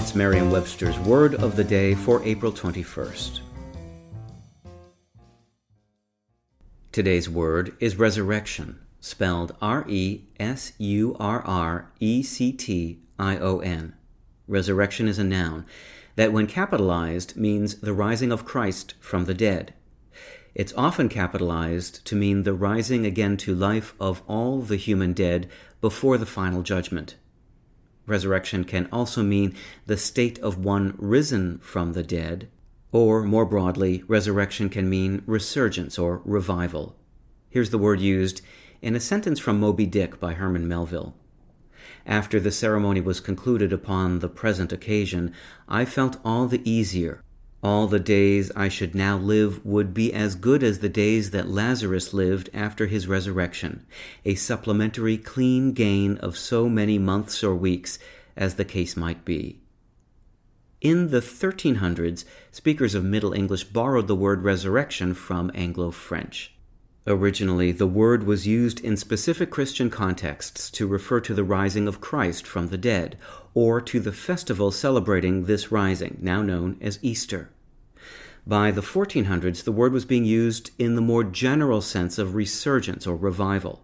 It's Merriam Webster's Word of the Day for April 21st. Today's word is resurrection, spelled R E S U R R E C T I O N. Resurrection is a noun that, when capitalized, means the rising of Christ from the dead. It's often capitalized to mean the rising again to life of all the human dead before the final judgment. Resurrection can also mean the state of one risen from the dead, or more broadly, resurrection can mean resurgence or revival. Here's the word used in a sentence from Moby Dick by Herman Melville. After the ceremony was concluded upon the present occasion, I felt all the easier. All the days I should now live would be as good as the days that Lazarus lived after his resurrection, a supplementary clean gain of so many months or weeks as the case might be. In the 1300s, speakers of Middle English borrowed the word resurrection from Anglo French. Originally, the word was used in specific Christian contexts to refer to the rising of Christ from the dead, or to the festival celebrating this rising, now known as Easter. By the 1400s, the word was being used in the more general sense of resurgence or revival.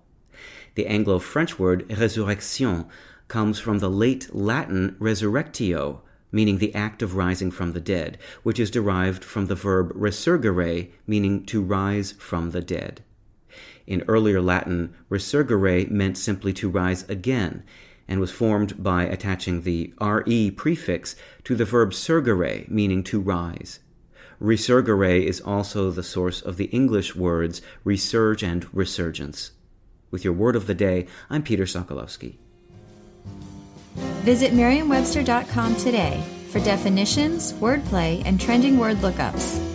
The Anglo French word resurrection comes from the late Latin resurrectio, meaning the act of rising from the dead, which is derived from the verb resurgere, meaning to rise from the dead. In earlier Latin, resurgere meant simply to rise again, and was formed by attaching the re prefix to the verb surgere, meaning to rise. Resurgere is also the source of the English words resurge and resurgence. With your word of the day, I'm Peter Sokolowski. Visit merriam-webster.com today for definitions, wordplay, and trending word lookups.